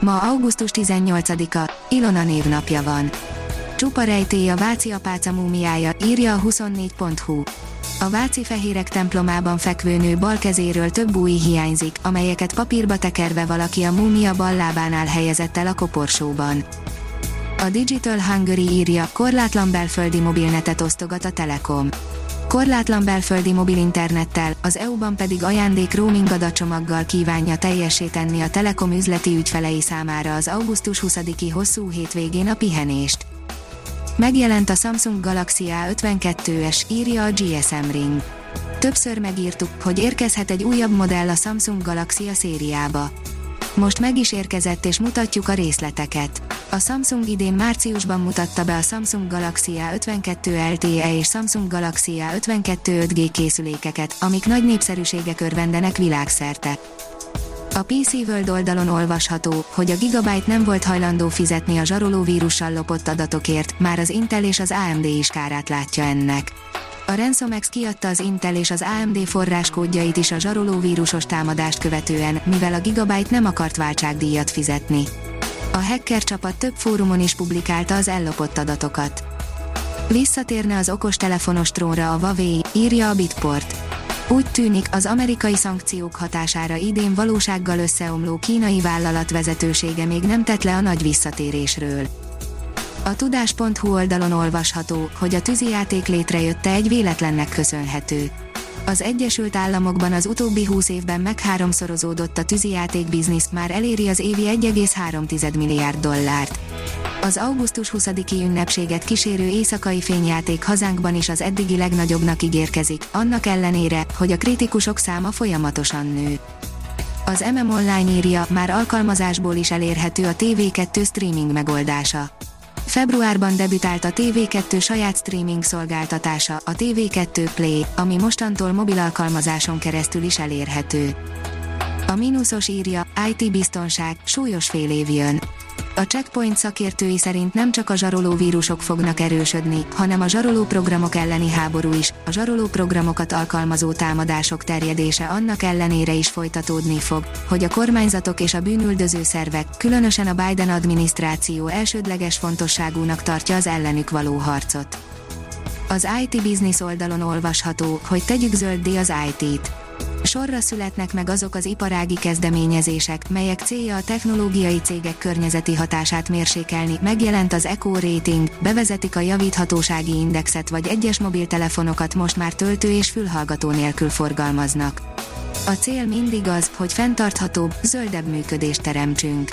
Ma augusztus 18-a, Ilona névnapja van. Csupa rejtély a Váci apáca múmiája, írja a 24.hu. A Váci fehérek templomában fekvő nő bal kezéről több új hiányzik, amelyeket papírba tekerve valaki a múmia bal lábánál helyezett el a koporsóban. A Digital Hungary írja, korlátlan belföldi mobilnetet osztogat a Telekom. Korlátlan belföldi mobil internettel, az EU-ban pedig ajándék roaming adacsomaggal kívánja teljesé tenni a Telekom üzleti ügyfelei számára az augusztus 20-i hosszú hétvégén a pihenést. Megjelent a Samsung Galaxy A52s, írja a GSM Ring. Többször megírtuk, hogy érkezhet egy újabb modell a Samsung Galaxy a szériába. Most meg is érkezett és mutatjuk a részleteket. A Samsung idén márciusban mutatta be a Samsung Galaxy A52 LTE és Samsung Galaxy A52 5G készülékeket, amik nagy népszerűsége örvendenek világszerte. A PC World oldalon olvasható, hogy a Gigabyte nem volt hajlandó fizetni a zsaroló vírussal lopott adatokért, már az Intel és az AMD is kárát látja ennek. A RansomeX kiadta az Intel és az AMD forráskódjait is a zsaroló vírusos támadást követően, mivel a Gigabyte nem akart váltságdíjat fizetni. A hacker csapat több fórumon is publikálta az ellopott adatokat. Visszatérne az okostelefonos trónra a Huawei, írja a Bitport. Úgy tűnik, az amerikai szankciók hatására idén valósággal összeomló kínai vállalat vezetősége még nem tett le a nagy visszatérésről. A tudás.hu oldalon olvasható, hogy a tűzijáték létrejötte egy véletlennek köszönhető. Az Egyesült Államokban az utóbbi 20 évben meg háromszorozódott a tűzijáték biznisz, már eléri az évi 1,3 milliárd dollárt. Az augusztus 20-i ünnepséget kísérő éjszakai fényjáték hazánkban is az eddigi legnagyobbnak ígérkezik, annak ellenére, hogy a kritikusok száma folyamatosan nő. Az MM Online írja, már alkalmazásból is elérhető a TV2 streaming megoldása. Februárban debütált a TV2 saját streaming szolgáltatása, a TV2 Play, ami mostantól mobil alkalmazáson keresztül is elérhető. A mínuszos írja, IT biztonság, súlyos fél év jön. A checkpoint szakértői szerint nem csak a zsaroló vírusok fognak erősödni, hanem a zsaroló programok elleni háború is, a zsaroló programokat alkalmazó támadások terjedése annak ellenére is folytatódni fog, hogy a kormányzatok és a bűnüldöző szervek, különösen a Biden adminisztráció elsődleges fontosságúnak tartja az ellenük való harcot. Az IT Business oldalon olvasható, hogy tegyük zölddé az IT-t sorra születnek meg azok az iparági kezdeményezések, melyek célja a technológiai cégek környezeti hatását mérsékelni, megjelent az Eco Rating, bevezetik a javíthatósági indexet vagy egyes mobiltelefonokat most már töltő és fülhallgató nélkül forgalmaznak. A cél mindig az, hogy fenntarthatóbb, zöldebb működést teremtsünk.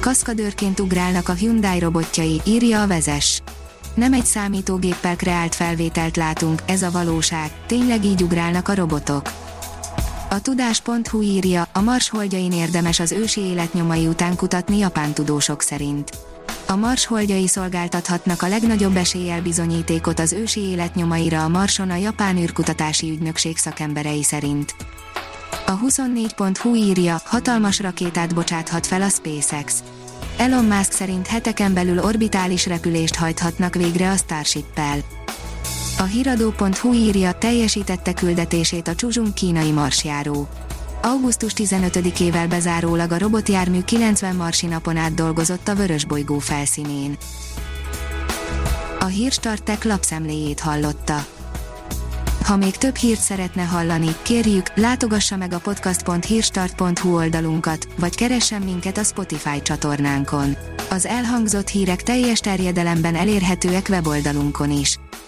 Kaszkadőrként ugrálnak a Hyundai robotjai, írja a vezes nem egy számítógéppel kreált felvételt látunk, ez a valóság, tényleg így ugrálnak a robotok. A tudás.hu írja, a Mars holdjain érdemes az ősi életnyomai után kutatni japán tudósok szerint. A Mars holdjai szolgáltathatnak a legnagyobb eséllyel bizonyítékot az ősi életnyomaira a Marson a japán űrkutatási ügynökség szakemberei szerint. A 24.hu írja, hatalmas rakétát bocsáthat fel a SpaceX. Elon Musk szerint heteken belül orbitális repülést hajthatnak végre a Starship-pel. A hiradó.hu írja, teljesítette küldetését a Csuzsunk kínai marsjáró. Augusztus 15-ével bezárólag a robotjármű 90 marsi napon át dolgozott a Vörösbolygó felszínén. A Hírstartek lapszemléjét hallotta. Ha még több hírt szeretne hallani, kérjük, látogassa meg a podcast.hírstart.hu oldalunkat, vagy keressen minket a Spotify csatornánkon. Az elhangzott hírek teljes terjedelemben elérhetőek weboldalunkon is.